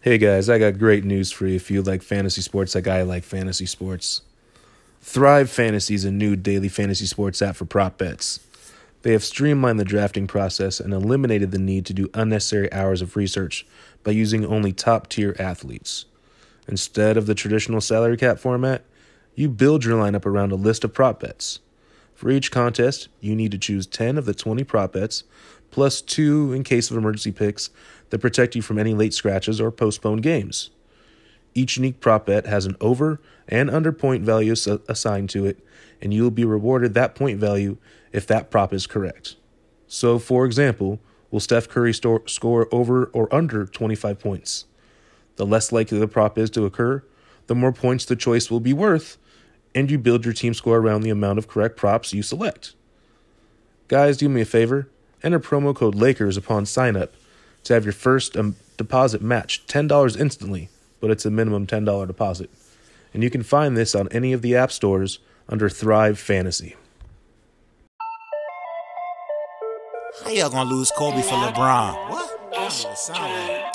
Hey guys, I got great news for you if you like fantasy sports like I like fantasy sports. Thrive Fantasy is a new daily fantasy sports app for prop bets. They have streamlined the drafting process and eliminated the need to do unnecessary hours of research by using only top tier athletes. Instead of the traditional salary cap format, you build your lineup around a list of prop bets. For each contest, you need to choose 10 of the 20 prop bets, plus 2 in case of emergency picks that protect you from any late scratches or postponed games. Each unique prop bet has an over and under point value uh, assigned to it, and you will be rewarded that point value if that prop is correct. So, for example, will Steph Curry score over or under 25 points? The less likely the prop is to occur, the more points the choice will be worth, and you build your team score around the amount of correct props you select. Guys, do me a favor enter promo code LAKERS upon sign up to have your first um, deposit matched $10 instantly, but it's a minimum $10 deposit. And you can find this on any of the app stores under Thrive Fantasy. How y'all gonna lose Kobe for LeBron? What?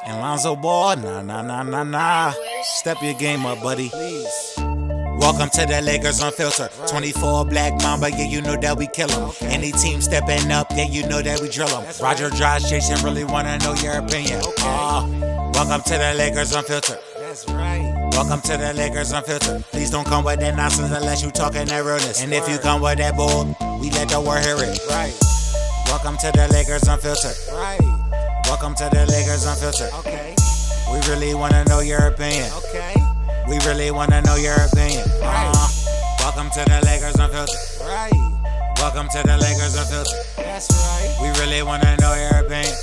And Lonzo Ball? Nah, nah, nah, nah, nah. Step your game up, buddy. Please. Welcome to the Lakers Unfiltered. 24 Black Mamba, yeah, you know that we kill them. Any team stepping up, yeah, you know that we drill them. Roger, Josh, Jason, really wanna know your opinion. Uh, welcome to the Lakers Unfiltered. That's right. Welcome to the Lakers Unfiltered. Please don't come with that nonsense unless you talking that realness. And if you come with that bull, we let the world hear it. Right. Welcome to the Lakers Unfiltered. Right. Welcome to the Lakers Unfiltered. Okay. We really wanna know your opinion. Okay. We really wanna know your opinion. Uh, welcome to the Lakers Unfiltered. Right. Welcome to the Lakers Unfiltered. That's right. We really wanna know your opinion.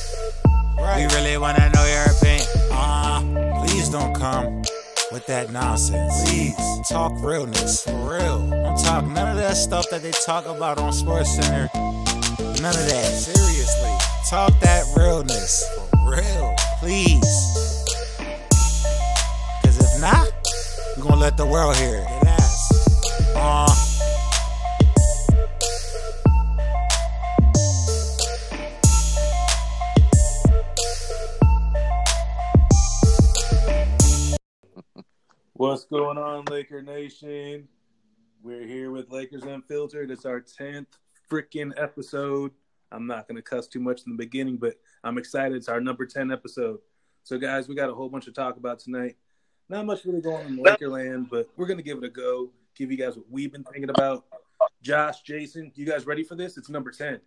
Right. We really wanna know your opinion. Uh, please don't come with that nonsense. Please talk realness for real. Don't talk none of that stuff that they talk about on Sports Center. None of that. Seriously, talk that realness for real, please. We're gonna let the world hear it. Uh, What's going on, Laker Nation? We're here with Lakers Unfiltered. It's our 10th freaking episode. I'm not going to cuss too much in the beginning, but I'm excited. It's our number 10 episode. So, guys, we got a whole bunch to talk about tonight. Not much really going on in Lakerland, but we're gonna give it a go. Give you guys what we've been thinking about. Josh, Jason, you guys ready for this? It's number ten.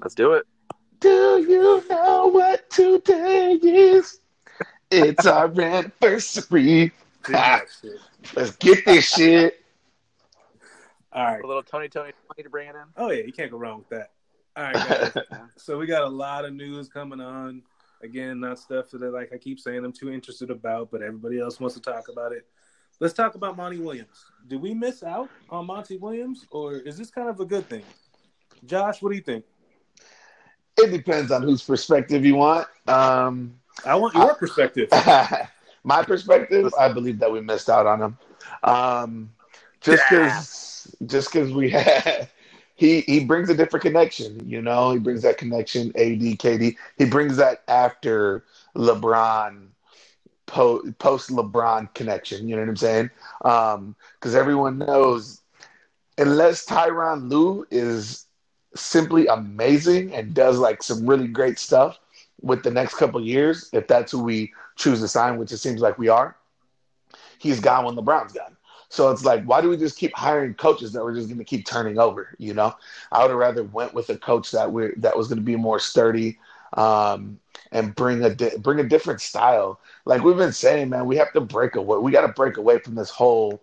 Let's do it. Do you know what today is? It's our anniversary. Ah, let's get this shit. All right. A little Tony Tony Tony to bring it in. Oh yeah, you can't go wrong with that. All right, guys. so we got a lot of news coming on. Again, not stuff that like I keep saying I'm too interested about, but everybody else wants to talk about it. Let's talk about Monty Williams. Do we miss out on Monty Williams, or is this kind of a good thing? Josh, what do you think? It depends on whose perspective you want. Um, I want your I, perspective. my perspective, I believe that we missed out on him. Um, just because, yeah. just because we had he he brings a different connection. You know, he brings that connection. AD, KD. He brings that after LeBron post LeBron connection. You know what I'm saying? Because um, everyone knows, unless Tyronn Lue is simply amazing and does like some really great stuff with the next couple years, if that's who we choose to sign, which it seems like we are, he's gone when LeBron's gone. So it's like, why do we just keep hiring coaches that we're just going to keep turning over? You know, I would have rather went with a coach that we that was going to be more sturdy um, and bring a di- bring a different style. Like we've been saying, man, we have to break away. We got to break away from this whole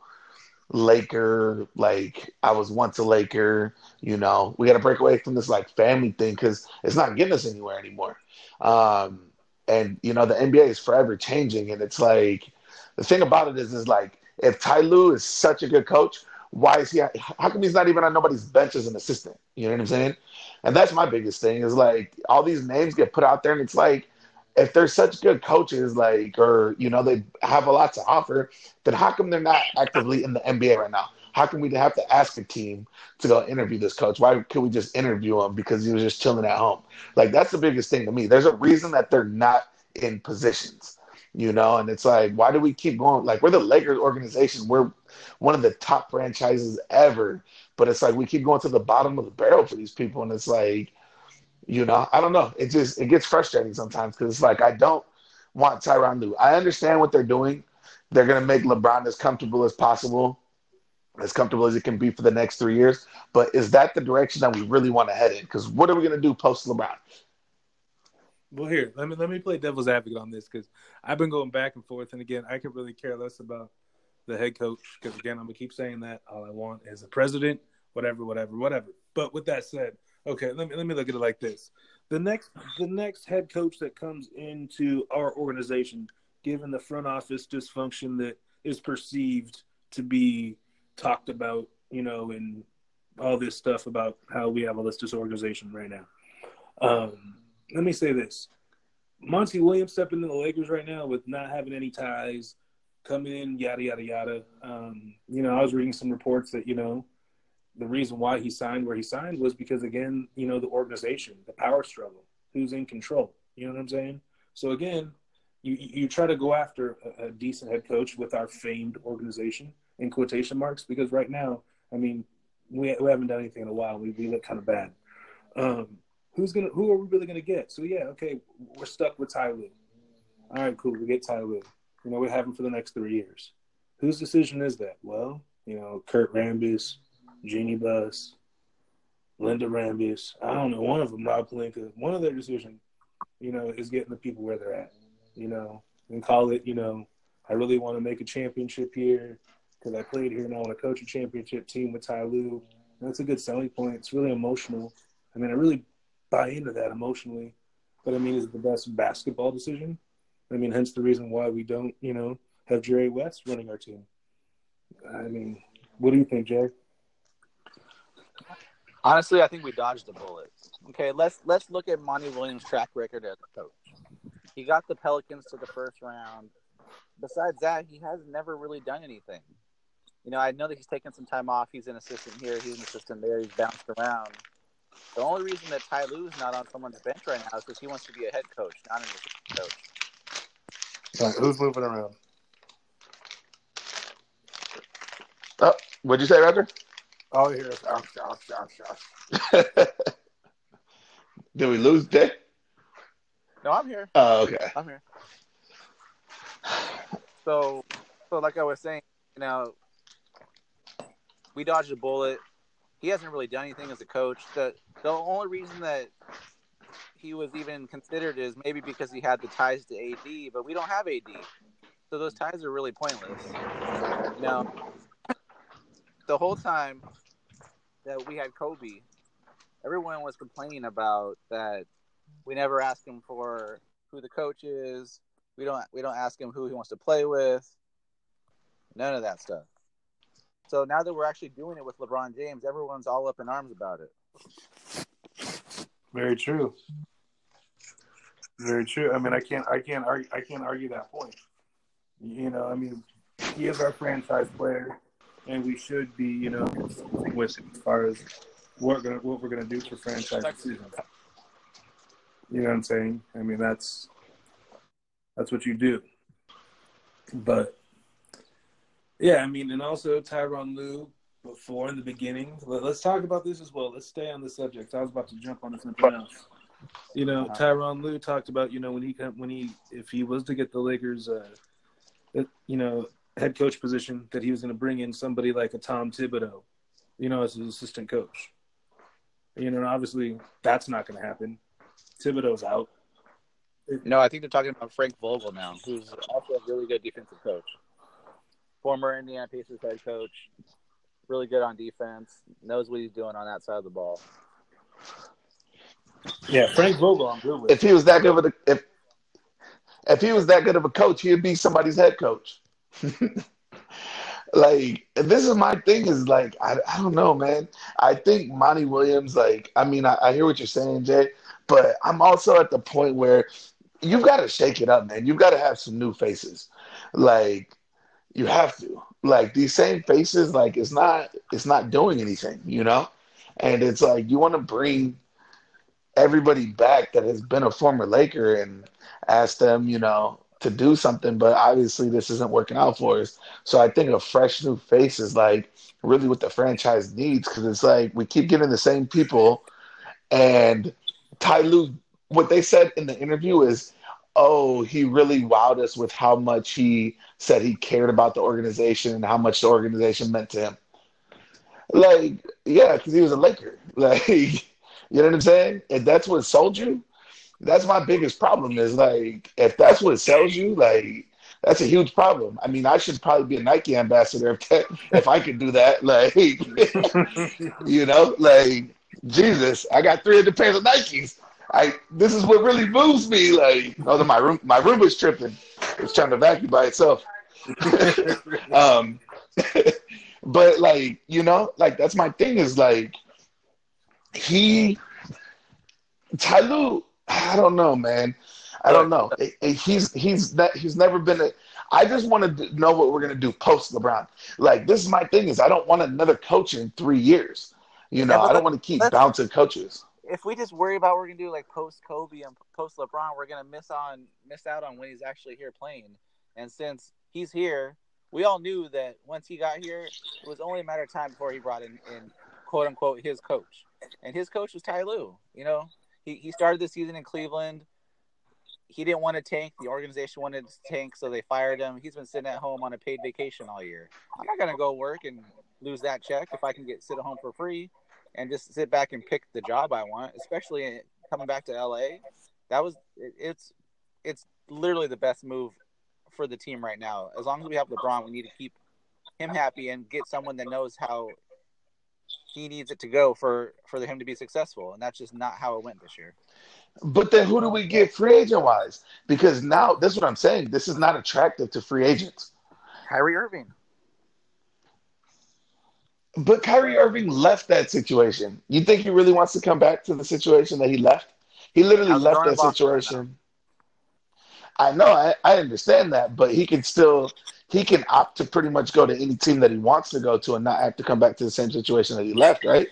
Laker. Like I was once a Laker. You know, we got to break away from this like family thing because it's not getting us anywhere anymore. Um, and you know, the NBA is forever changing, and it's like the thing about it is, is like if Ty Lue is such a good coach, why is he? How come he's not even on nobody's bench as an assistant? You know what I'm saying? And that's my biggest thing is like all these names get put out there, and it's like if they're such good coaches, like or you know they have a lot to offer, then how come they're not actively in the NBA right now? How come we have to ask a team to go interview this coach? Why could we just interview him because he was just chilling at home? Like that's the biggest thing to me. There's a reason that they're not in positions. You know, and it's like, why do we keep going? Like, we're the Lakers organization. We're one of the top franchises ever. But it's like we keep going to the bottom of the barrel for these people. And it's like, you know, I don't know. It just it gets frustrating sometimes because it's like I don't want Tyronn Lue. I understand what they're doing. They're gonna make LeBron as comfortable as possible, as comfortable as it can be for the next three years. But is that the direction that we really want to head in? Because what are we gonna do post LeBron? Well, here let me let me play devil's advocate on this because I've been going back and forth, and again, I could really care less about the head coach because again, I'm gonna keep saying that all I want is a president, whatever, whatever, whatever. But with that said, okay, let me let me look at it like this: the next the next head coach that comes into our organization, given the front office dysfunction that is perceived to be talked about, you know, and all this stuff about how we have all this disorganization right now. Um, let me say this. Monty Williams stepping in the Lakers right now with not having any ties, coming in, yada yada yada. Um, you know, I was reading some reports that you know the reason why he signed where he signed was because again, you know, the organization, the power struggle, who's in control. You know what I'm saying? So again, you you try to go after a, a decent head coach with our famed organization in quotation marks because right now, I mean, we we haven't done anything in a while. We we look kind of bad. Um, who's gonna who are we really gonna get? So yeah, okay, we're stuck with Ty Lue. All right, cool. We get Ty Lue. You know, we have him for the next three years. Whose decision is that? Well, you know, Kurt Rambis, Jeanie Buss, Linda Rambis. I don't know. One of them, Rob Pelinka. One of their decision, you know, is getting the people where they're at. You know, and call it. You know, I really want to make a championship here because I played here and I want to coach a championship team with Ty Lue. That's a good selling point. It's really emotional. I mean, I really buy into that emotionally. But I mean, is it the best basketball decision? I mean, hence the reason why we don't, you know, have Jerry West running our team. I mean, what do you think, Jay? Honestly, I think we dodged the bullet. Okay, let's let's look at Monty Williams' track record as a coach. He got the Pelicans to the first round. Besides that, he has never really done anything. You know, I know that he's taken some time off. He's an assistant here. He's an assistant there. He's bounced around. The only reason that Ty Lue's not on someone's bench right now is because he wants to be a head coach, not an assistant coach. Right, who's moving around? Oh, what'd you say, Roger? All I hear is oh, oh, oh, oh. Did we lose Dick? No, I'm here. Oh, okay. I'm here. So, so like I was saying, you know, we dodged a bullet. He hasn't really done anything as a coach. The the only reason that he was even considered is maybe because he had the ties to AD, but we don't have AD, so those ties are really pointless. Now, the whole time that we had Kobe, everyone was complaining about that we never ask him for who the coach is. We don't we don't ask him who he wants to play with. None of that stuff. So now that we're actually doing it with LeBron James, everyone's all up in arms about it. Very true. Very true. I mean, I can't, I can't argue, I can't argue that point. You know, I mean, he is our franchise player, and we should be, you know, with as far as what we're gonna, what we're gonna do for franchise. You know what I'm saying? I mean, that's that's what you do. But yeah, I mean, and also Tyronn Lue before in the beginning. Let, us talk about this as well. Let's stay on the subject. I was about to jump on something else. You know, Tyronn Lue talked about you know when he when he if he was to get the Lakers, uh, you know, head coach position, that he was going to bring in somebody like a Tom Thibodeau, you know, as his assistant coach. You know, obviously that's not going to happen. Thibodeau's out. No, I think they're talking about Frank Vogel now, who's also a really good defensive coach. Former Indiana Pacers head coach, really good on defense, knows what he's doing on that side of the ball. Yeah, Frank Vogel, I'm good with. If he was that good of a if if he was that good of a coach, he'd be somebody's head coach. like this is my thing is like I, I don't know man i think monty williams like i mean I, I, hear what you're saying jay but i'm also at the point where you've got to shake it up man you've got to have some new faces like you have to like these same faces like it's not it's not doing anything you know and it's like you want to bring everybody back that has been a former laker and ask them you know to do something, but obviously this isn't working out for us. So I think a fresh new face is like really what the franchise needs because it's like we keep getting the same people, and Ty Lue, what they said in the interview is, oh, he really wowed us with how much he said he cared about the organization and how much the organization meant to him. Like, yeah, because he was a Laker. Like, you know what I'm saying? If that's what sold you, that's my biggest problem. Is like, if that's what sells you, like, that's a huge problem. I mean, I should probably be a Nike ambassador if that, if I could do that. Like, you know, like Jesus, I got 300 pairs of Nikes. I this is what really moves me. Like, oh, my room, my room was tripping. It's trying to vacuum by itself. um, but like, you know, like that's my thing. Is like he, Ty Lue, I don't know, man. I don't know. He's he's that he's never been a. I just want to know what we're gonna do post LeBron. Like this is my thing is I don't want another coach in three years. You know, yeah, I don't want to keep bouncing coaches. If we just worry about what we're gonna do like post Kobe and post LeBron, we're gonna miss on miss out on when he's actually here playing. And since he's here, we all knew that once he got here, it was only a matter of time before he brought in, in quote unquote his coach. And his coach was Ty Lue. You know, he, he started the season in Cleveland he didn't want to tank. The organization wanted to tank, so they fired him. He's been sitting at home on a paid vacation all year. I'm not gonna go work and lose that check if I can get sit at home for free and just sit back and pick the job I want. Especially coming back to LA, that was it's it's literally the best move for the team right now. As long as we have LeBron, we need to keep him happy and get someone that knows how he needs it to go for for him to be successful, and that's just not how it went this year. But then who do we get free agent wise? Because now this is what I'm saying. This is not attractive to free agents. Kyrie Irving. But Kyrie Irving left that situation. You think he really wants to come back to the situation that he left? He literally left that situation. I know, I, I understand that, but he can still he can opt to pretty much go to any team that he wants to go to and not have to come back to the same situation that he left, right?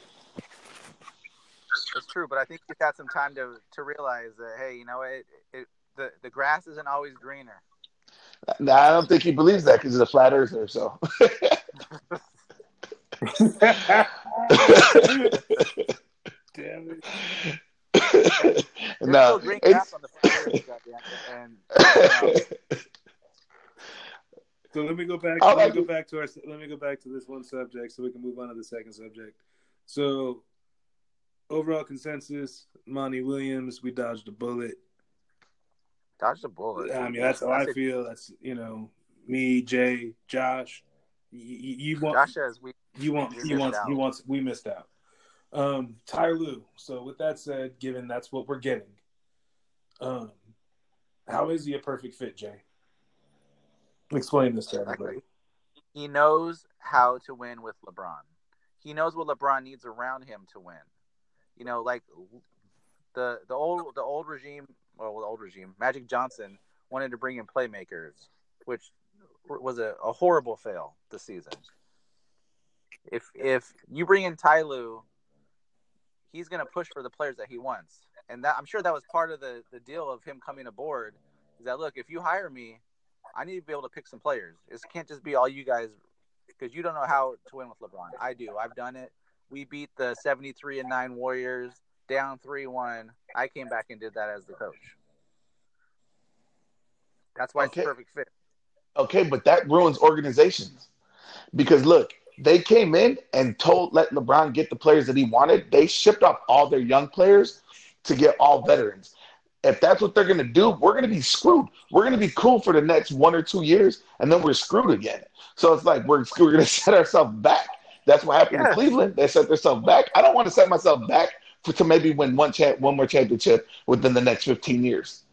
It's true, but I think he's had some time to to realize that hey, you know, it, it the the grass isn't always greener. No, I don't think he believes that because he's a flat earther. So. Damn it. no, it's... and, um, so let me go back. Let me go back to our. Let me go back to this one subject, so we can move on to the second subject. So overall consensus, Monty Williams, we dodged a bullet. Dodged a bullet. I mean, that's how I feel. That's you know, me, Jay, Josh. You, you want Josh says we. You want. You want. You want. We missed out. Um, Ty Lue. So with that said, given that's what we're getting, um, how is he a perfect fit, Jay? Explain this to everybody. He knows how to win with LeBron. He knows what LeBron needs around him to win you know, like the the old the old regime, well, the old regime, Magic Johnson wanted to bring in playmakers, which was a, a horrible fail this season. If if you bring in Ty Lue, he's going to push for the players that he wants, and that I'm sure that was part of the the deal of him coming aboard. Is that look, if you hire me, I need to be able to pick some players. It can't just be all you guys because you don't know how to win with LeBron. I do. I've done it we beat the 73 and 9 Warriors down 3-1. I came back and did that as the coach. That's why okay. it's perfect fit. Okay, but that ruins organizations. Because look, they came in and told let LeBron get the players that he wanted. They shipped off all their young players to get all veterans. If that's what they're going to do, we're going to be screwed. We're going to be cool for the next one or two years, and then we're screwed again. So it's like we're, we're going to set ourselves back. That's what happened in Cleveland. They set themselves back. I don't want to set myself back for, to maybe win one cha- one more championship within the next 15 years.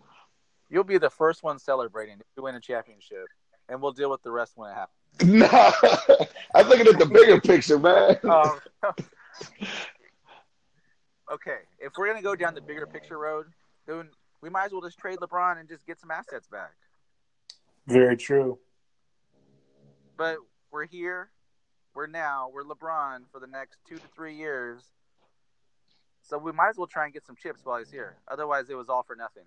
You'll be the first one celebrating if you win a championship, and we'll deal with the rest when it happens. No, I'm looking at the bigger picture, man. Um, okay, if we're gonna go down the bigger picture road, then we might as well just trade LeBron and just get some assets back. Very true. But we're here we're now we're LeBron for the next two to three years. So we might as well try and get some chips while he's here. Otherwise, it was all for nothing.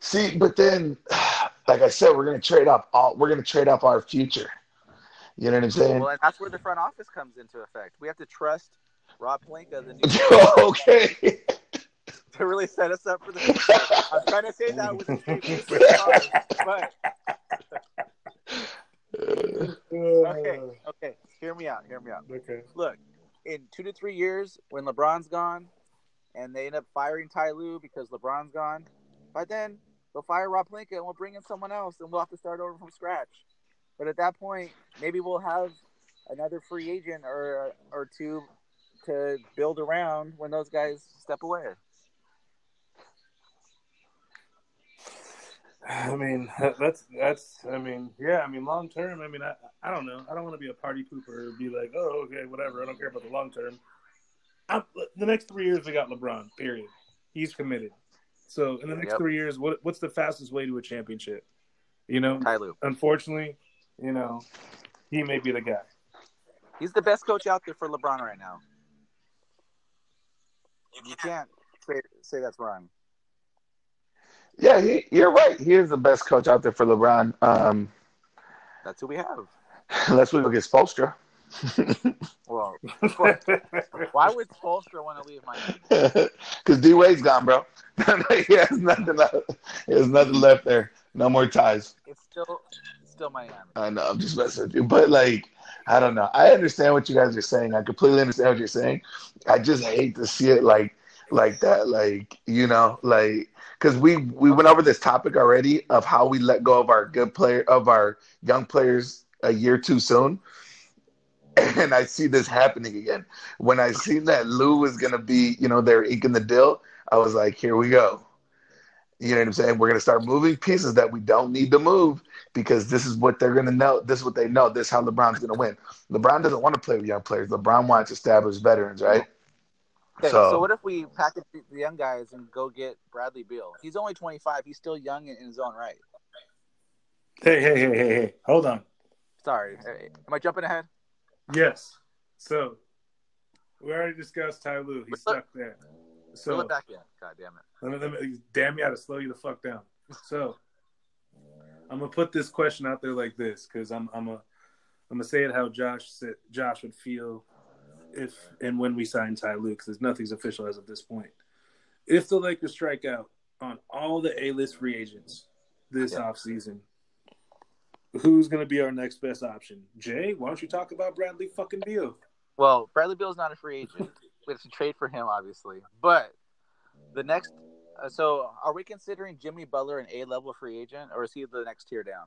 See, but then, like I said, we're gonna trade off all. We're gonna trade off our future. You know what I'm saying? Well, and that's where the front office comes into effect. We have to trust Rob Pelinka, the new okay. to really set us up for the future. I was trying to say that with a straight face, but okay, okay. Hear me out. Hear me out. Okay. Look, in two to three years, when LeBron's gone, and they end up firing Ty Lue because LeBron's gone, by then they'll fire Rob Pelinka and we'll bring in someone else, and we'll have to start over from scratch. But at that point, maybe we'll have another free agent or or two to build around when those guys step away. I mean, that's that's. I mean, yeah. I mean, long term. I mean, I I don't know. I don't want to be a party pooper or be like, oh, okay, whatever. I don't care about the long term. I'm, the next three years, we got LeBron. Period. He's committed. So in the next Yep. three years, what what's the fastest way to a championship? You know, Ty unfortunately, you know, he may be the guy. He's the best coach out there for LeBron right now. You can't say, say that's wrong. Yeah, he, you're right. He is the best coach out there for LeBron. Um, That's who we have. unless we go get Spoelstra. Well, why would Spoelstra want to leave Miami? Because D Wade's gone, bro. he has nothing left. He has nothing left there. No more ties. It's still, it's still Miami. I know. I'm just messing with you. But like, I don't know. I understand what you guys are saying. I completely understand what you're saying. I just hate to see it like like that. Like you know, like because we we went over this topic already of how we let go of our good player of our young players a year too soon. And I see this happening again. When I seen that Lue was gonna be, you know, they're inking the deal, I was like, here we go. You know what I'm saying? We're gonna start moving pieces that we don't need to move because this is what they're gonna know. This is what they know. This is how LeBron's gonna win. LeBron doesn't want to play with young players. LeBron wants established veterans, right? Okay, So- so, what if we package the the young guys and go get Bradley Beal? He's only 25. He's still young in, in his own right. hey, hey, hey, hey, hey. Hold on. Sorry, am I jumping ahead? Yes. So we already discussed Ty Lue. He's stuck there. So it back in. God damn it. Let me, let me, damn you, I to slow you the fuck down. So, I'm gonna put this question out there like this because I'm I'm a I'm gonna say it how Josh said Josh would feel if and when we sign Ty Lue because there's nothing's official as of this point. If the Lakers strike out on all the A-list free agents this Yeah. offseason, who's gonna be our next best option? Jay, why don't you talk about Bradley fucking Beal? Well, Bradley Beal's not a free agent. we have to trade for him, obviously. But the next, uh, so are we considering Jimmy Butler an A level free agent, or is he the next tier down?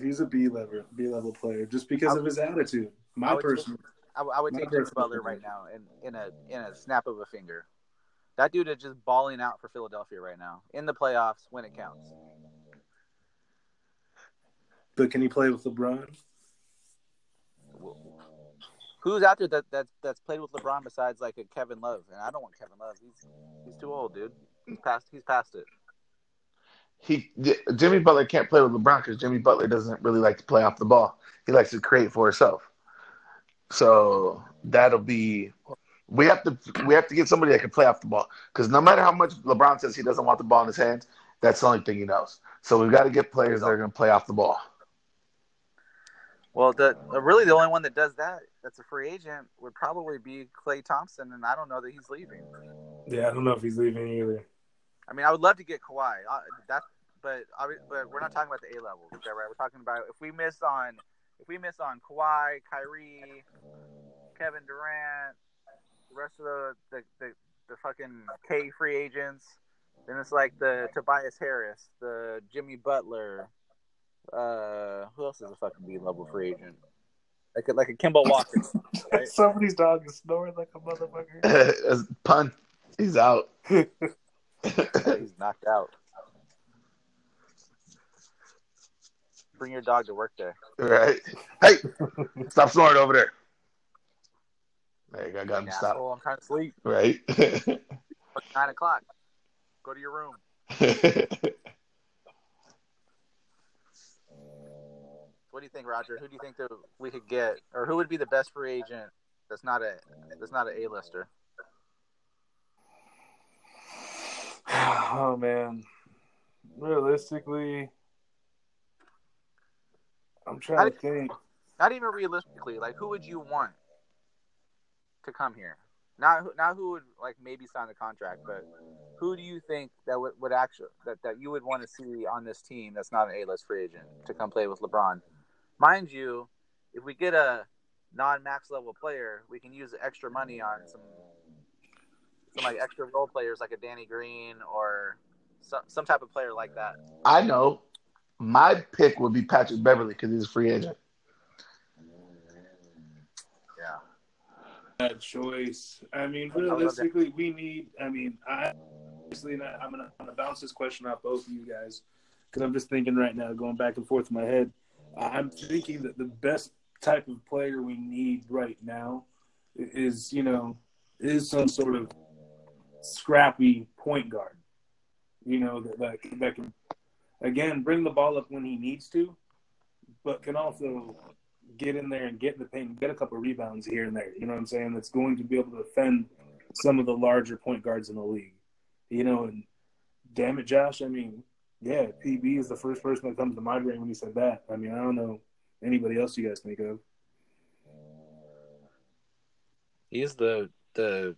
He's a B level B level player just because I of his attitude. My would personal. I would My take Jimmy Butler right now in, in a in a snap of a finger. That dude is just balling out for Philadelphia right now in the playoffs when it counts. But can he play with LeBron? Who's out there that, that that's played with LeBron besides like a Kevin Love? And I don't want Kevin Love. He's he's too old, dude. He's past he's past it. He Jimmy Butler can't play with LeBron because Jimmy Butler doesn't really like to play off the ball. He likes to create for himself. So that'll be we have to we have to get somebody that can play off the ball because no matter how much LeBron says he doesn't want the ball in his hands, that's the only thing he knows. So we've got to get players that are going to play off the ball. Well, the uh, really the only one that does that that's a free agent would probably be Klay Thompson, and I don't know that he's leaving. Yeah, I don't know if he's leaving either. I mean, I would love to get Kawhi. Uh, that, but I but we're not talking about the A levels, okay, right? We're talking about if we miss on if we miss on Kawhi, Kyrie, Kevin Durant, the rest of the the, the, the fucking K free agents. Then it's like the Tobias Harris, the Jimmy Butler. Uh, who else is a fucking B level free agent? Like a, like a Kemba Walker. Right. Somebody's dog is snoring like a motherfucker. Pun, he's out. Yeah, he's knocked out. Bring your dog to work there. right? Hey, stop snoring over there. There you go. I got him to stop. Asshole, I'm trying to sleep. Right. Nine o'clock. Go to your room. What do you think, Roger? Who do you think that we could get, or who would be the best free agent that's not a that's not an A lister? oh man, realistically, I'm trying to think. Not even realistically, like who would you want to come here? Not not who would like maybe sign the contract, but who do you think that would, would actually that, that you would want to see on this team that's not an A list free agent to come play with LeBron? Mind you, if we get a non max level player, we can use extra money on some some like extra role players like a Danny Green or some some type of player like that. I know. My pick would be Patrick Beverley because he's a free agent. Yeah. That choice. I mean, realistically, we need. I mean, I obviously not, I'm gonna, I'm gonna bounce this question off both of you guys because I'm just thinking right now, going back and forth in my head. I'm thinking that the best type of player we need right now is, you know, is some sort of scrappy point guard. You know, that, that, that can, again, bring the ball up when he needs to, but can also get in there and get in the paint and get a couple rebounds here and there. You know what I'm saying? That's going to be able to defend some of the larger point guards in the league. You know, and damn it, Josh, I mean, yeah, PB is the first person that comes to my brain when you said that. I mean, I don't know anybody else you guys think of. Uh, he's the the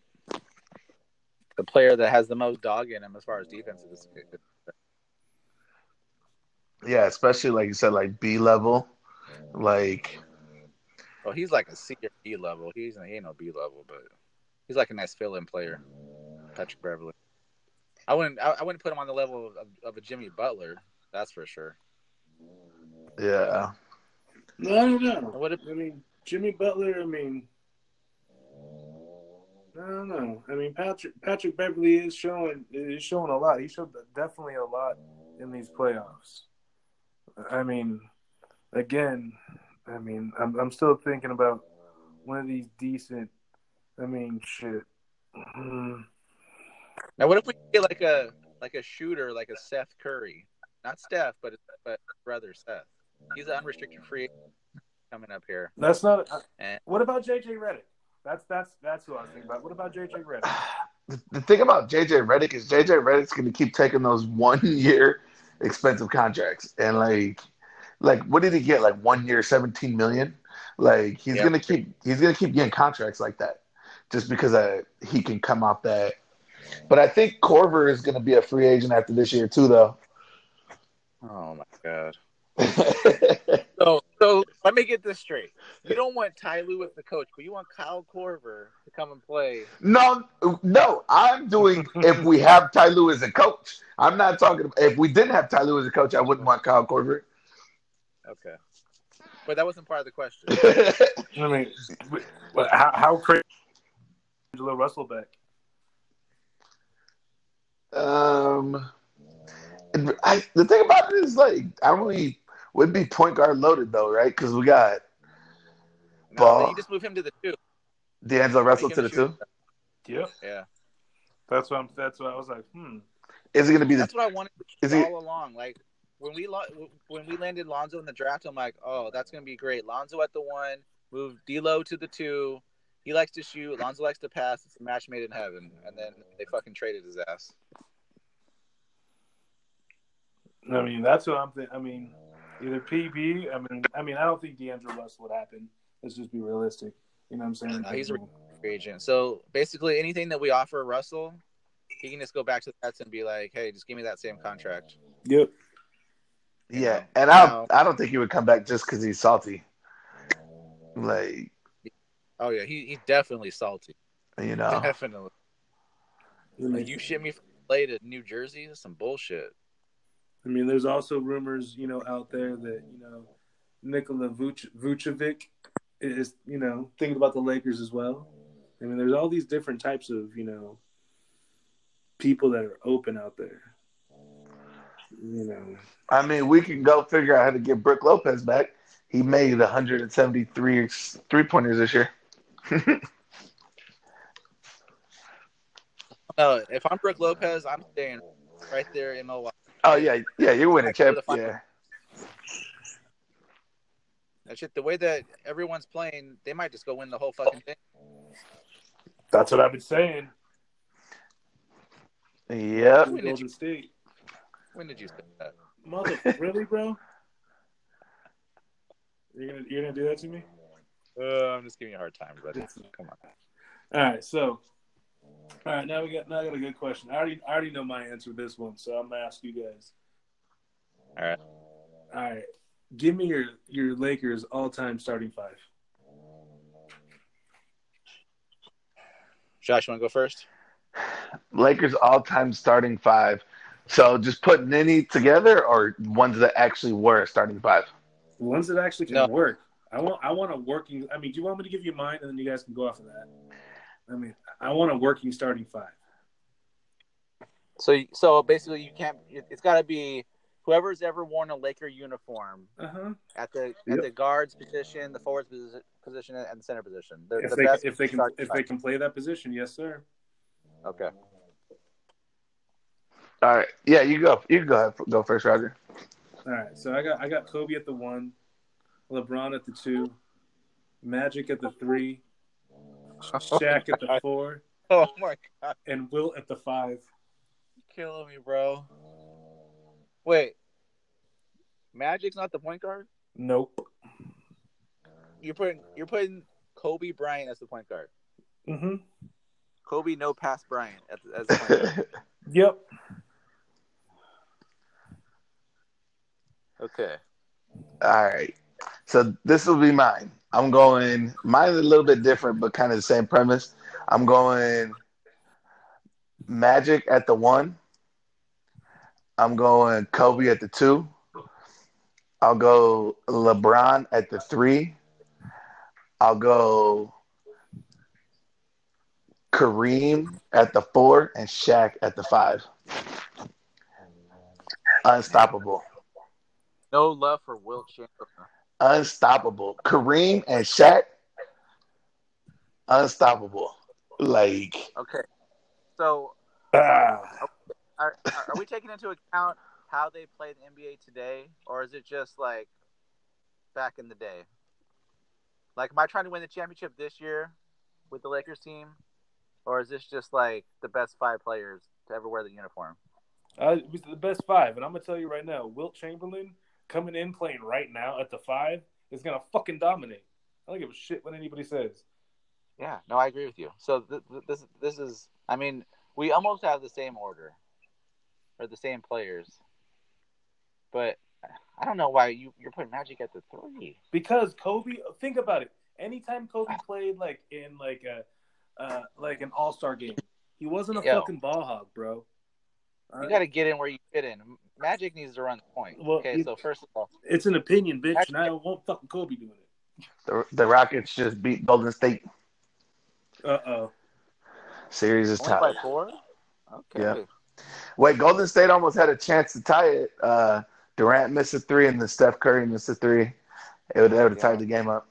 the player that has the most dog in him as far as defense is. Yeah, especially like you said, like B level, like. Well, he's like a C or B level. He's he ain't no B level, but he's like a nice fill-in player, Patrick Beverley. I wouldn't I, I wouldn't put him on the level of, of a Jimmy Butler. That's for sure. Yeah. No, I don't know. What if, I mean, Jimmy Butler. I mean, I don't know. I mean, Patrick Patrick Beverley is showing is showing a lot. He showed definitely a lot in these playoffs. I mean, again, I mean, I'm I'm still thinking about one of these decent. I mean, shit. Mm. Now, what if we get like a like a shooter, like a Seth Curry, not Steph, but but brother Seth. He's an unrestricted free coming up here. That's not. And- what about JJ Redick? That's that's that's who I was thinking about. What about JJ Redick? The, the thing about JJ Redick is JJ Redick's going to keep taking those one year expensive contracts, and like, like what did he get? Like one year, seventeen million. Like he's Yeah. gonna keep he's gonna keep getting contracts like that, just because uh, he can come off that. But I think Korver is going to be a free agent after this year too, though. Oh my god. So so let me get this straight. You don't want Ty Lue as the coach, but you want Kyle Korver to come and play. no, no, I'm doing if we have Ty Lue as a coach. I'm not talking. If we didn't have Ty Lue as a coach, I wouldn't want Kyle Korver. Okay. But that wasn't part of the question. I mean, what, how how crazy? Angelo Russell back. Um, and I, the thing about it is like I don't really would be point guard loaded though, right? Because we got No, Ball. you just move him to the two. D'Angelo Russell Make to the two. Yep, Yeah. that's what I'm. That's what I was like. Hmm. Is it going to be the? That's what I wanted Is he- all along. Like when we lo- when we landed Lonzo in the draft, I'm like, oh, that's gonna be great. Lonzo at the one, move D'Lo to the two. He likes to shoot. Lonzo likes to pass. It's a match made in heaven. And then they fucking traded his ass. I mean, that's what I'm thinking. I mean, either PB. I mean, I mean, I don't think D'Angelo Russell would happen. Let's just be realistic. You know what I'm saying? No, he's a free agent. So basically, anything that we offer Russell, he can just go back to the Nets and be like, hey, just give me that same contract. Yep. Yeah, know, and I now- I don't think he would come back just because he's salty. Like Oh yeah, he, he's definitely salty. you know, Definitely. Like, you ship me from LA to New Jersey? That's some bullshit. I mean, there's also rumors, you know, out there that you know Nikola Vuc- Vucevic is, you know, thinking about the Lakers as well. I mean, there's all these different types of, you know, people that are open out there. You know, I mean, we can go figure out how to get Brook Lopez back. He made 173 three pointers this year. No, uh, if I'm Brook Lopez, I'm staying right there in Milwaukee. Oh yeah, yeah, you're winning Back champ. the final. Yeah, That shit, the way that everyone's playing, they might just go win the whole fucking thing. that's what I've been saying. yep. Win it. Golden State. When did you say that? Mother, really, bro? You're gonna you're gonna do that to me? Uh, I'm just giving you a hard time, but come on. All right, so all right, now we got now I got a good question. I already I already know my answer to this one, so I'm gonna ask you guys. All right. All right, give me your your Lakers all time starting five. Josh, you want to go first? Lakers all time starting five. So just putting any together or ones that actually were starting five? Ones that actually can No. work. I want I want a working. I mean, do you want me to give you mine and then you guys can go off of that? I mean, I want a working starting five. So, so basically, you can't. It's got to be whoever's ever worn a Laker uniform Uh huh. at the Yep. at the guards position, the forwards position, and the center position. The, If the they best if they can if five. they can play that position, yes, sir. Okay. All right. Yeah, you go. You can go ahead. Go first, Roger. All right, so I got I got Kobe at the one, LeBron at the two, Magic at the three, Shaq at the four, Oh my god, and Will at the five. killing me, bro. Wait, Magic's not the point guard. Nope. You're putting you're putting Kobe Bryant as the point guard. Mm-hmm. Kobe no pass Bryant as, as the point guard. Yep. Okay. All right. So this will be mine. I'm going. Mine's a little bit different, but kind of the same premise. I'm going Magic at the one. I'm going Kobe at the two. I'll go LeBron at the three. I'll go Kareem at the four and Shaq at the five. Unstoppable. No love for Wilt Chamberlain. Unstoppable. Kareem and Shaq, unstoppable. Like Okay. So are, are are we taking into account how they play the NBA today, or is it just like back in the day? Like, am I trying to win the championship this year with the Lakers team, or is this just like the best five players to ever wear the uniform? Uh, it was the best five, and I'm gonna tell you right now, Wilt Chamberlain coming in playing right now at the five is gonna fucking dominate. I don't give a shit what anybody says. Yeah, no, I agree with you. So th- th- this this is, I mean, we almost have the same order or the same players, but I don't know why you you're putting Magic at the three. Because Kobe, think about it. Anytime Kobe played like in like a uh, like an All Star game, he wasn't a Yo. fucking ball hog, bro. You got to get in where you fit in. Magic needs to run the point. Well, okay, you- so first of all, It's an opinion, bitch, and I won't fucking Kobe doing it. the, the Rockets just beat Golden State. Uh oh. Series is only by tied. four. Okay. Yeah. Wait, Golden State almost had a chance to tie it. Uh, Durant missed a three, and then Steph Curry missed a three. It would, it would have tied the game up.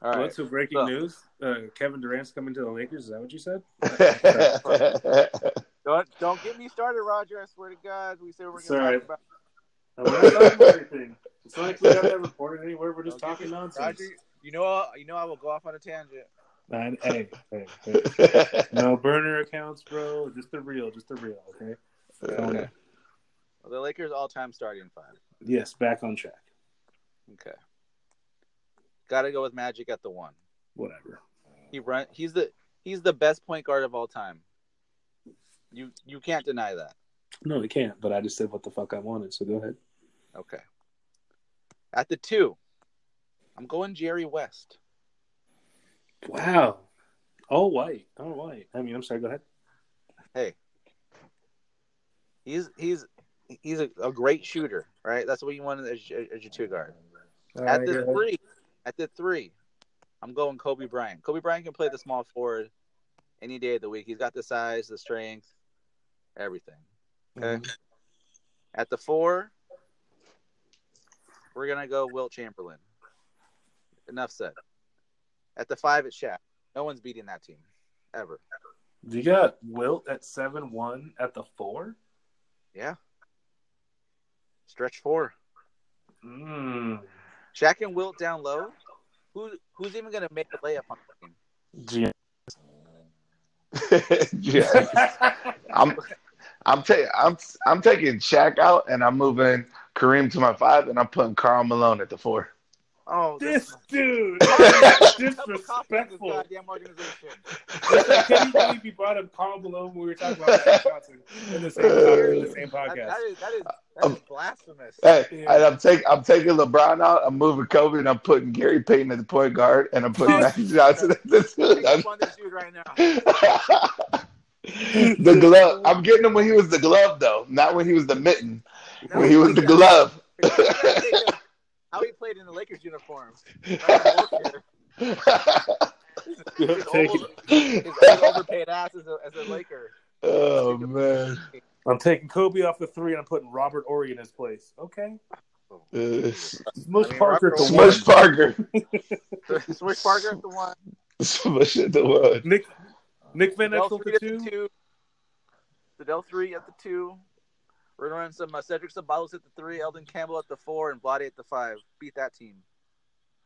All right. What's the breaking So- news? Uh, Kevin Durant's coming to the Lakers. Is that what you said? Don't don't get me started, Roger. I swear to God, we say we're going to Sorry. talk about. We're not talking about anything. It's not like we got that reported anywhere. We're just Don't talking me- nonsense. Roger, you know, I- you know, I will go off on a tangent. Nah, hey, hey, hey. No burner accounts, bro. Just the real, just the real. Okay. Okay. Well, the Lakers all-time starting five. Yes, back on track. Okay. Got to go with Magic at the one. Whatever. He run. He's the he's the best point guard of all time. You you can't deny that. No, we can't. But I just said what the fuck I wanted. So go ahead. Okay. At the two, I'm going Jerry West. Wow. All white. All white. I mean, I'm sorry. Go ahead. Hey, he's he's he's a, a great shooter, right? That's what you want as, as your two guard. All At right, the go ahead. three, at the three, I'm going Kobe Bryant. Kobe Bryant can play the small forward any day of the week. He's got the size, the strength, everything. Okay. Mhm. At the four, we're gonna go Wilt Chamberlain. Enough said. At the five, it's Shaq. No one's beating that team ever. You got Wilt at seven one at the four. Yeah. Stretch four. Mm. Shaq and Wilt down low. Who who's even gonna make a layup on the team? Gee. yeah. I'm I'm taking I'm I'm taking Shaq out, and I'm moving Kareem to my five, and I'm putting Karl Malone at the four. Oh, This dude, disrespectful. Goddamn organization. I can't believe you brought up Karl Malone when we were talking about Magic Johnson in the same, in the same That, podcast. that is that is that Um, blasphemous. Hey, Yeah. I'm taking I'm taking LeBron out. I'm moving Kobe, and I'm putting Gary Payton at the point guard, and I'm putting Magic Johnson at the two. Make fun of this dude right now. the glove. I'm getting him when he was the glove, though, not when he was the mitten. When he was the glove. How he played in the Lakers uniform. That's bullshit. His Take his overpaid ass as a, as a Laker. oh man. I'm taking Kobe off the three, and I'm putting Robert Horry in his place. Okay, Uh, Smush I mean, Parker at the Robert one. Smush Parker. Swish Parker at the one. Smush at the one. Nick Nick Van Exel at at the the two. two. The Del three at the two. We're gonna run some uh, Cedric Ceballos at the three, Elden Campbell at the four, and Vlade at the five. Beat that team.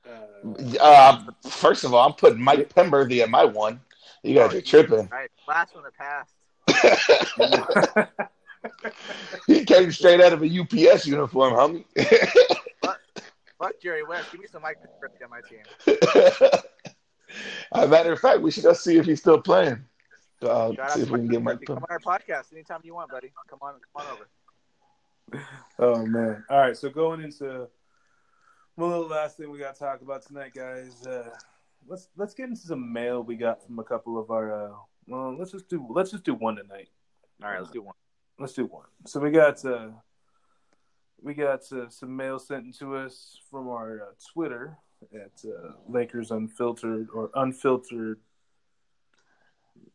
Uh, Uh, first of all, I'm putting Mike Penberthy at my one. You guys Oh, are tripping. Right. last one that passed. he came straight out of a UPS uniform, homie. Fuck Jerry West. Give me some Mike Penberthy on my team. As a matter of fact, we should go see if he's still playing. Uh, see if we can get Mike Come on our podcast anytime you want, buddy. Come on, come on over. oh man! All right, so going into one little last thing we got to talk about tonight, guys. Uh, let's let's get into some mail we got from a couple of our. Uh, well, let's just do let's just do one tonight. All right, let's do one. Let's do one. So we got uh, we got uh, some mail sent to us from our uh, Twitter at uh, Lakers Unfiltered or Unfiltered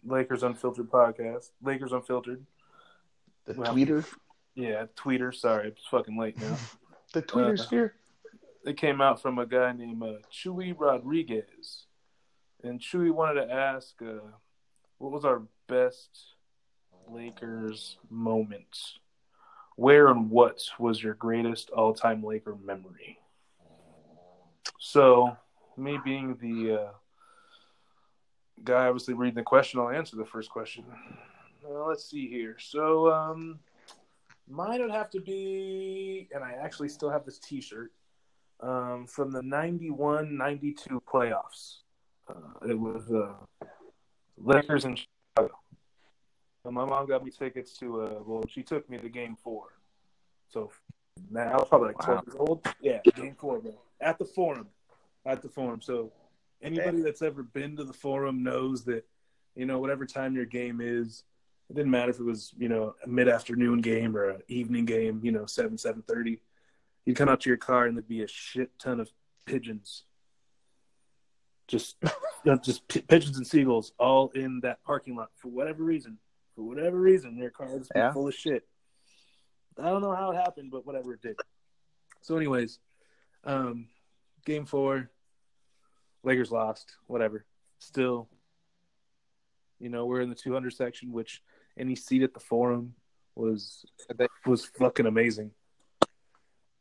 Lakers Unfiltered podcast. Lakers Unfiltered. The Well, tweeter, Yeah, Tweeter. Sorry, it's fucking late now. the tweeter's uh, here. it came out from a guy named uh, Chewy Rodriguez, and Chewy wanted to ask, uh, what was our best Lakers moment? Where and what was your greatest all-time Laker memory? So, me being the uh, guy, obviously reading the question, I'll answer the first question. Uh, let's see here. So, um, mine would have to be, and I actually still have this T-shirt um, from the 91 92 playoffs. Uh, it was uh, Lakers in Chicago. And my mom got me tickets to, uh, well, she took me to game four. So, man, I was probably like 12 years old. Yeah, game four, bro. At the forum. At the forum. So, anybody that's ever been to the forum knows that, you know, whatever time your game is, it didn't matter if it was, you know, a mid afternoon game or an evening game, you know, 7, 7.30 You'd come out to your car and there'd be a shit ton of pigeons just you know, just p- pigeons and seagulls all in that parking lot for whatever reason for whatever reason their car was Yeah. full of shit i don't know how it happened but whatever it did so anyways um game four lakers lost whatever still you know we're in the 200 section which any seat at the forum was was fucking amazing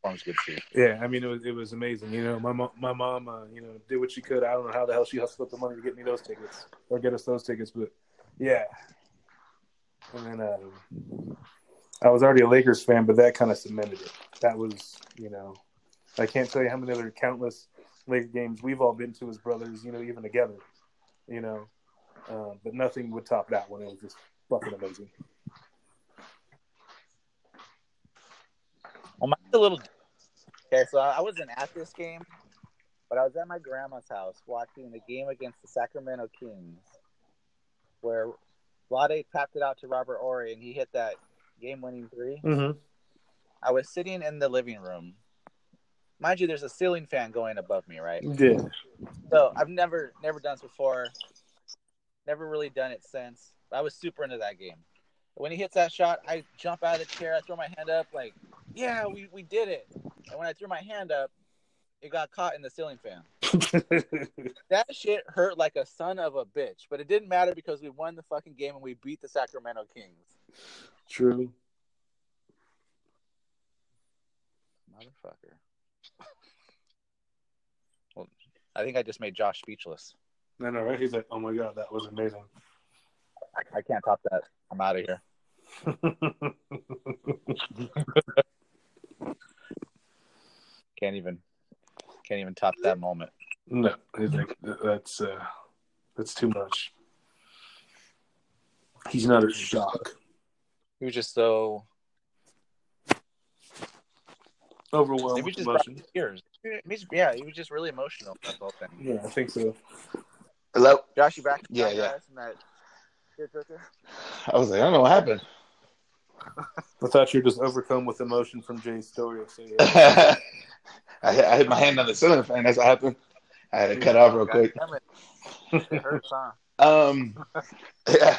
good shit. yeah, I mean it was it was amazing. You know, my mom, my mom, uh, you know, did what she could. I don't know how the hell she hustled up the money to get me those tickets or get us those tickets, but yeah. And then um, I was already a Lakers fan, but that kind of cemented it. That was, you know, I can't tell you how many other countless Laker games we've all been to as brothers. You know, even together. You know, uh, but nothing would top that one. It was just fucking amazing. Well, mine's a little. Okay, so I wasn't at this game, but I was at my grandma's house watching the game against the Sacramento Kings, where Vlade tapped it out to Robert Horry and he hit that game-winning three. Mm-hmm. I was sitting in the living room. Mind you, there's a ceiling fan going above me, right? Yeah. So I've never never done this before. Never really done it since. I was super into that game. When he hits that shot, I jump out of the chair, I throw my hand up, like, yeah, we, we did it. And when I threw my hand up, it got caught in the ceiling fan. That shit hurt like a son of a bitch, but it didn't matter because we won the fucking game and we beat the Sacramento Kings. True. Motherfucker. well, I think I just made Josh speechless. I know, right? He's like, "Oh my god, that was amazing." I, I can't top that. I'm out of here. Can't even can't even top that moment. no, I think that's uh, that's too much. He's not a shock. He was just so Overwhelmed maybe with just tears. He's- Yeah, he was just really emotional. That's the whole thing. Yeah, I think so. Hello? Josh, you back? Yeah, yeah. that? I was like, I don't know what happened. I thought you were just overcome with emotion from Jay's story. So yeah. I, hit, I hit my hand on the ceiling fan. That's what happened. I had to cut off real God quick. it. It hurts, huh? Um, yeah.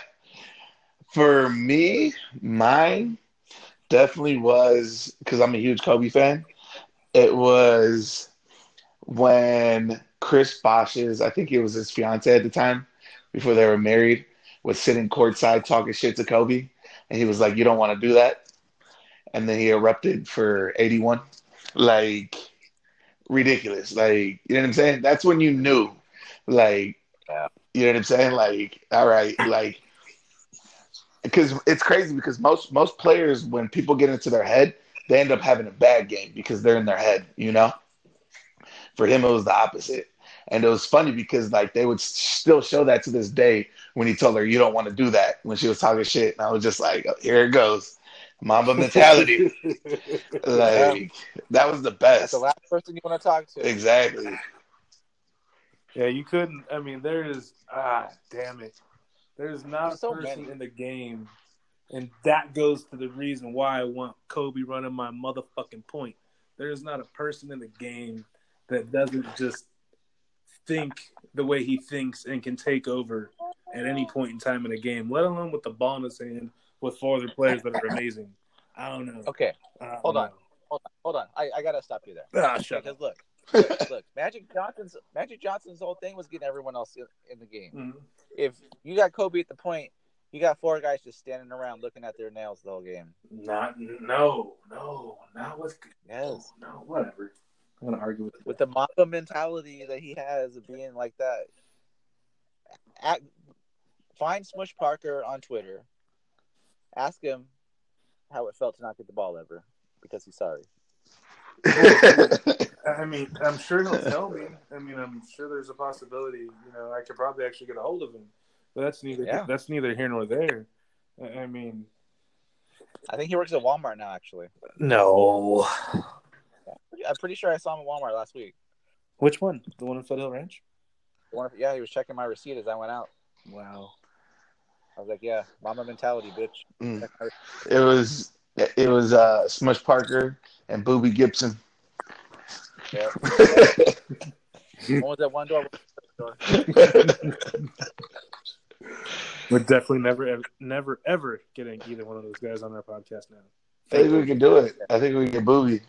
For me, mine definitely was because I'm a huge Kobe fan. It was when Chris Bosh's, I think it was his fiance at the time, before they were married, was sitting courtside talking shit to Kobe, and he was like, "You don't want to do that," and then he erupted for 81, like ridiculous. Like you know what I'm saying? That's when you knew, like, Yeah. you know what I'm saying? Like, all right, like because it's crazy because most most players when people get into their head they end up having a bad game because they're in their head you know for him it was the opposite and it was funny because like they would still show that to this day when he told her you don't want to do that when she was talking shit and i was just like oh, here it goes mamba mentality like that was the That's best the last person you want to talk to. exactly yeah, you couldn't. I mean, there is. Ah, damn it. There's not There's a so person many. in the game, and that goes to the reason why I want Kobe running my motherfucking point. There's not a person in the game that doesn't just think the way he thinks and can take over at any point in time in a game, let alone with the ball in his hand with four other players that are amazing. I don't know. Okay, don't hold on. hold on, hold on. I, I gotta stop you there. Ah, shut Because up. look, look, look, Magic Johnson's Magic Johnson's whole thing was getting everyone else in, in the game. Mhm. If you got Kobe at the point, you got four guys just standing around looking at their nails the whole game. Not no, no, not with Yes. no, no, whatever. I'm gonna argue with With the Mamba mentality that he has of being like that. At, find Smush Parker on Twitter. Ask him how it felt to not get the ball ever because he's sorry. I mean, I'm sure he'll tell me. I mean, I'm sure there's a possibility. You know, I could probably actually get a hold of him, but that's neither. Yeah. That's neither here nor there. I I mean, I think he works at Walmart now. Actually, no. I'm pretty sure I saw him at Walmart last week. Which one? The one in Foothill Ranch? I yeah, he was checking my receipt as I went out. Wow. I was like, "Yeah, mama mentality, bitch." Mm. It was it was uh smush parker and booby gibson Yeah. One was at one door. one was at the door. We're definitely never, ever, never, ever getting either one of those guys on our podcast now. I think we can do it. I think we can get Booby.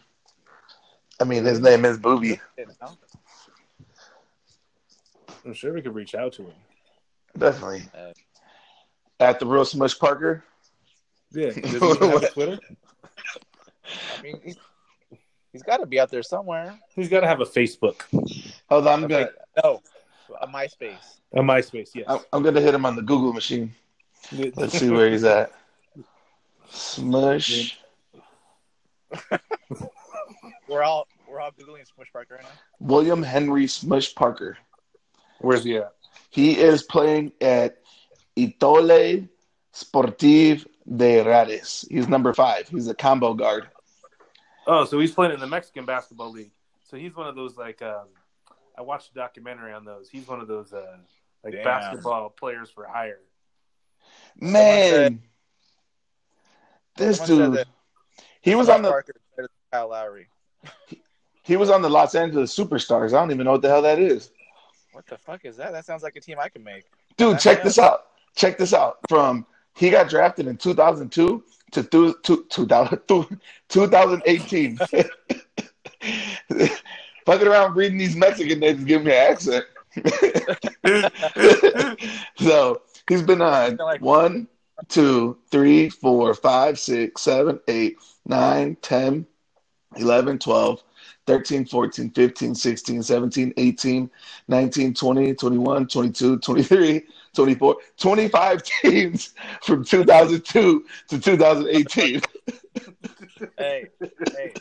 I mean, his name is Booby. I'm sure we could reach out to him. Definitely. Uh, At the real Smush Parker. Yeah. Does he have Twitter? I mean, he's, he's got to be out there somewhere. He's got to have a Facebook, Hold on, I'm Okay, gonna no, a MySpace. a MySpace. Yes. I'm, I'm gonna hit him on the Google machine. Let's see where he's at. Smush. We're all we're all googling Smush Parker right now. William Henry Smush Parker. Where's he at? He is playing at Étoile Sportive de Radès. He's number five. He's a combo guard. Oh, so he's playing in the Mexican basketball league. So he's one of those like um, I watched a documentary on those. He's one of those uh, like Damn. basketball players for hire. Man, this dude. that He was on the Parker is better than Kyle Lowry. he was on the Los Angeles Superstars. I don't even know what the hell that is. What the fuck is that? That sounds like a team I can make. Dude, check him. this out. Check this out. From he got drafted in 2002 to two, two, 2000 2018. Fucking around reading these Mexican names give me an accent. so he's been on one, two, three, four, five, six, seven, eight, nine, 10, 11, 12, 13, 14, 15, 16, 17, 18, 19, 20, 21, 22, 23, 24, 25 teams from 2002 to 2018. hey, hey,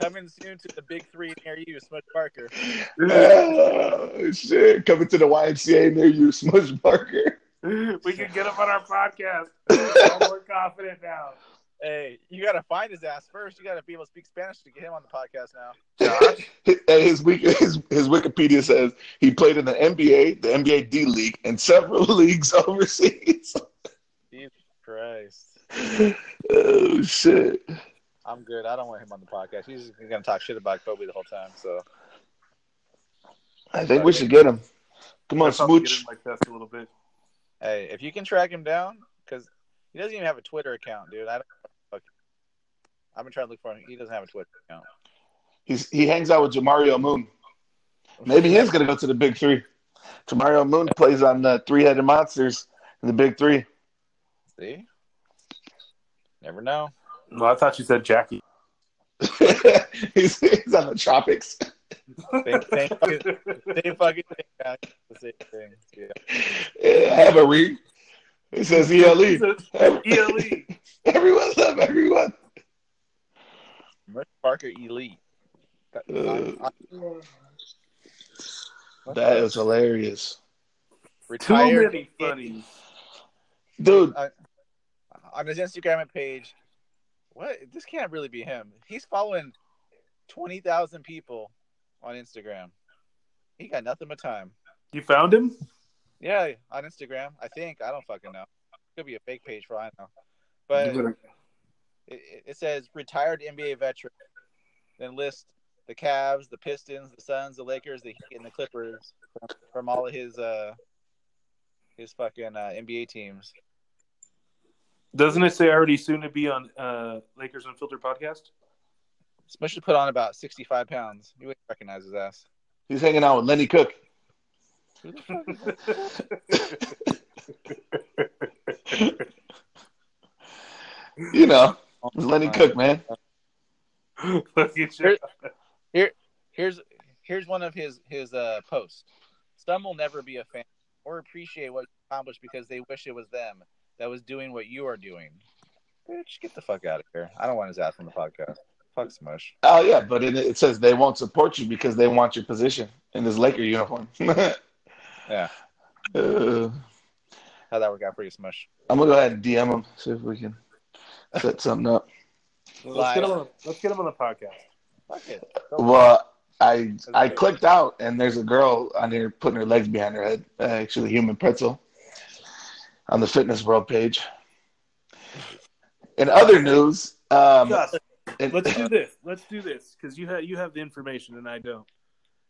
coming soon to the big three near you, Smush Parker. oh, shit. Coming to the YMCA near you, Smush Parker. we can get him on our podcast. I'm more confident now. Hey, you gotta find his ass first. You gotta be able to speak Spanish to get him on the podcast now. Josh, his, his his Wikipedia says he played in the NBA, the NBA D League, and several leagues overseas. Jesus Christ. oh shit! I'm good. I don't want him on the podcast. He's gonna talk shit about Kobe the whole time. So I think we should get him. Come on, I'll get Smooch. in my test a little bit. hey, if you can track him down, because he doesn't even have a Twitter account, dude. I don't. Fuck. I've been trying to look for him. He doesn't have a Twitter account. He's he hangs out with Jamario Moon. Maybe he's gonna go to the Big Three. Jamario Moon plays on the Three Headed Monsters in the Big Three. See, never know. Well, I thought you said Jackie. he's, he's on the tropics. Same, same, fucking, same fucking thing. guys. Same thing. Yeah. Yeah, I have a read. It says ELE. ELE. Everyone love everyone. Merch Parker Elite. Uh, that is hilarious. Too retired many funnies. Dude, on his Instagram page. What? This can't really be him. He's following twenty thousand people on Instagram. He got nothing but time. You found him? Yeah, on Instagram. I think I don't fucking know. Could be a fake page for I know. But it, it says retired NBA veteran. Then list the Cavs, the Pistons, the Suns, the Lakers, the Heat, and the Clippers from, from all of his uh his fucking uh, NBA teams. Doesn't it say already soon to be on uh, Lakers Unfiltered podcast? Smush should put on about sixty five pounds. You wouldn't recognize his ass. he's hanging out with Lenny Cooke. Who the fuck is You know, Lenny Cooke, man. Look at you. here's here's one of his his uh posts. Some will never be a fan or appreciate what you accomplished because they wish it was them that was doing what you are doing. Bitch, get the fuck out of here. I don't want his ass on the podcast. Fuck Smush. Oh yeah, but it, it says they won't support you because they want your position in this Laker uniform. Yeah. Uh, How'd that work out for you, Smush? I'm gonna go ahead and DM him see if we can set something up. Let's get, him on, let's get him on the podcast. Fuck it. Well, I I clicked out and there's a girl on here putting her legs behind her head. Uh, actually, human pretzel on the fitness world page. In other news, um, Gus, let's do this. Let's do this because you have you have the information and I don't.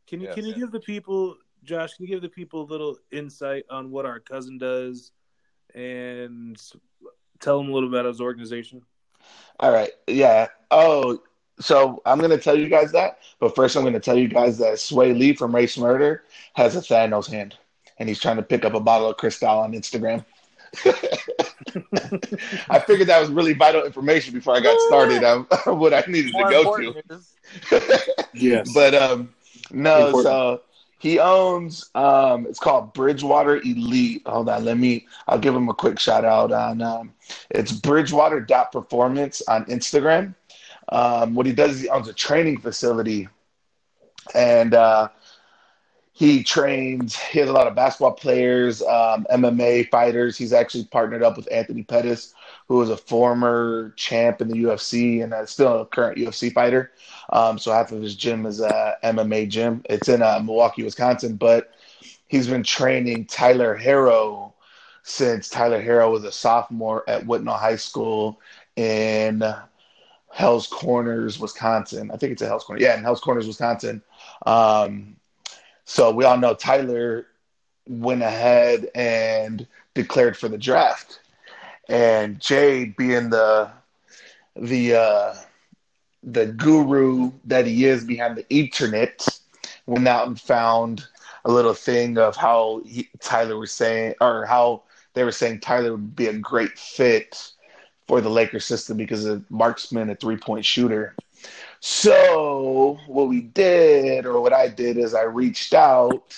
Can you Yes. can you give the people, Josh? Can you give the people a little insight on what our cousin does, and tell them a little about his organization? All right. Yeah. Oh, so I'm going to tell you guys that. But first, I'm going to tell you guys that Swae Lee from Rae Sremmurd has a Thanos hand. And he's trying to pick up a bottle of Cristal on Instagram. I figured that was really vital information before I got started on what I needed to go to. is- Yes. But um, no, Important. so he owns um, it's called Bridgewater Elite. Hold on, let me. I'll give him a quick shout out on um, it's Bridgewater dot Performance on Instagram. Um, what he does is he owns a training facility, and uh, he trains. He has a lot of basketball players, um, MMA fighters. He's actually partnered up with Anthony Pettis, who is a former champ in the UFC and uh, still a current UFC fighter. Um, so half of his gym is a MMA gym. It's in uh, Milwaukee, Wisconsin, but he's been training Tyler Herro since Tyler Herro was a sophomore at Whitnall High School in Hales Corners, Wisconsin. I think it's a Hales Corners. Yeah, in Hales Corners, Wisconsin. Um, so we all know Tyler went ahead and declared for the draft, and Jade being the the uh, the guru that he is behind the internet went out and found a little thing of how he, Tyler was saying, or how they were saying Tyler would be a great fit for the Lakers system because of marksman, a three point shooter. So what we did, or what I did, is I reached out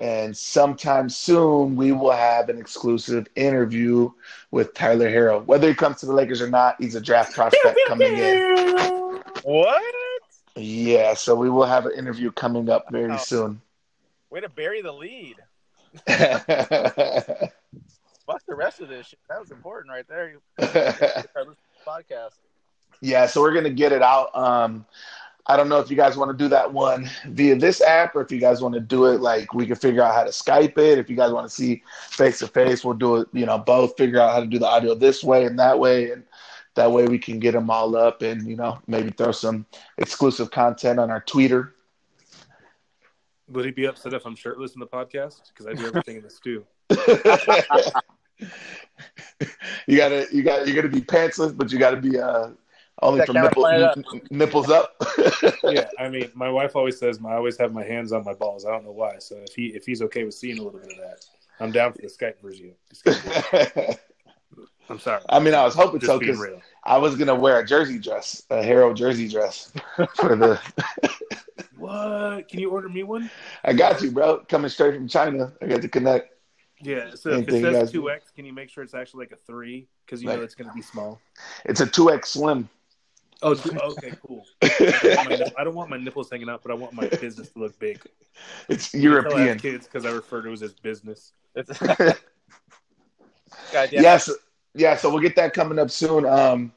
And sometime soon, we will have an exclusive interview with Tyler Herro. Whether he comes to the Lakers or not, he's a draft prospect coming in. What? Yeah, so we will have an interview coming up very Wow. soon. Way to bury the lead. yeah, Fuck the rest of this shit. That was important right there. You podcast. so we're gonna get it out. Um, I don't know if you guys want to do that one via this app or if you guys want to do it like we can figure out how to Skype it. If you guys want to see face to face, we'll do it, you know, both figure out how to do the audio this way and that way. And that way we can get them all up and, you know, maybe throw some exclusive content on our Twitter. Would he be upset if I'm shirtless in the podcast? Because I do everything in the stew. you gotta, you got, you're gonna be pantsless, but you gotta be uh, only from nipple, line up. nipples up. Yeah, I mean, my wife always says I always have my hands on my balls. I don't know why. So if he if he's okay with seeing a little bit of that, I'm down for the Skype version. The Skype version. I'm sorry. I mean, I was hoping Just so because real. I was gonna wear a jersey dress, a Herro jersey dress for the. What? Can you order me one? I got you, bro. Coming straight from China. I got to connect. Yeah. So if it says two X, can you make sure it's actually like a three? Because you know it's going to be small. It's a two X slim. Oh, two- okay, cool. I don't, want my, I don't want my nipples hanging out, but I want my business to look big. It's Until I have European. kids because I refer to it as business. It's, goddamn. Yes, yeah. So we'll get that coming up soon. Um,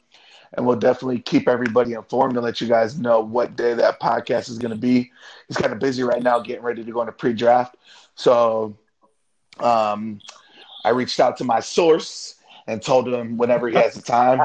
and we'll definitely keep everybody informed and let you guys know what day that podcast is going to be. He's kind of busy right now, getting ready to go into pre-draft. So, um, I reached out to my source and told him whenever he has the time.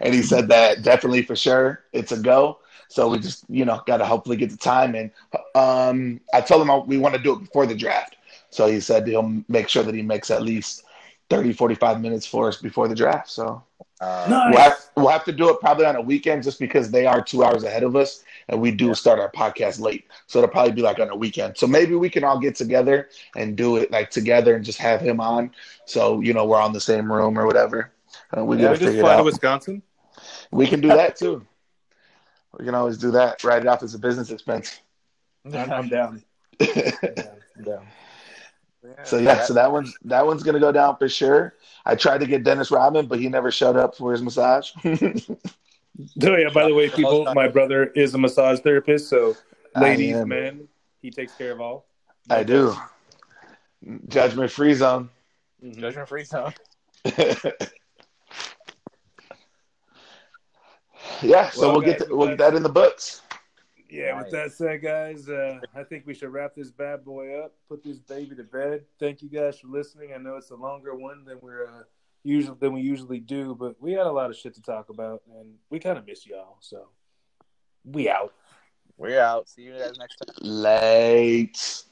And he said that definitely for sure it's a go. So we just, you know, got to hopefully get the time. And um, I told him we want to do it before the draft. So he said he'll make sure that he makes at least 30, 45 minutes for us before the draft. So Uh, Nice. we'll have, we'll have to do it probably on a weekend just because they are two hours ahead of us and we do start our podcast late. So it'll probably be like on a weekend. So maybe we can all get together and do it like together and just have him on. So, you know, we're all in the same room or whatever. Uh, we Yeah, got we to just figure it fly to. Wisconsin. We can do that too. We can always do that. Write it off as a business expense. I'm, I'm down. I'm down. I'm. So yeah, so that one's that one's gonna go down for sure. I tried to get Dennis Rodman, but he never showed up for his massage. Oh yeah. By the way, people, my brother is a massage therapist. So, ladies, am. men, he takes care of all. I do. Judgment free zone. Mhm. Judgment free zone. Yeah, so Well, we'll get guys, th- we'll get that in the books. Yeah, with that said, guys, uh, I think we should wrap this bad boy up, put this baby to bed. Thank you guys for listening. I know it's a longer one than we're uh, usually than we usually do, but we had a lot of shit to talk about, and we kind of miss y'all. So we out. We're out. See you guys next time. Late.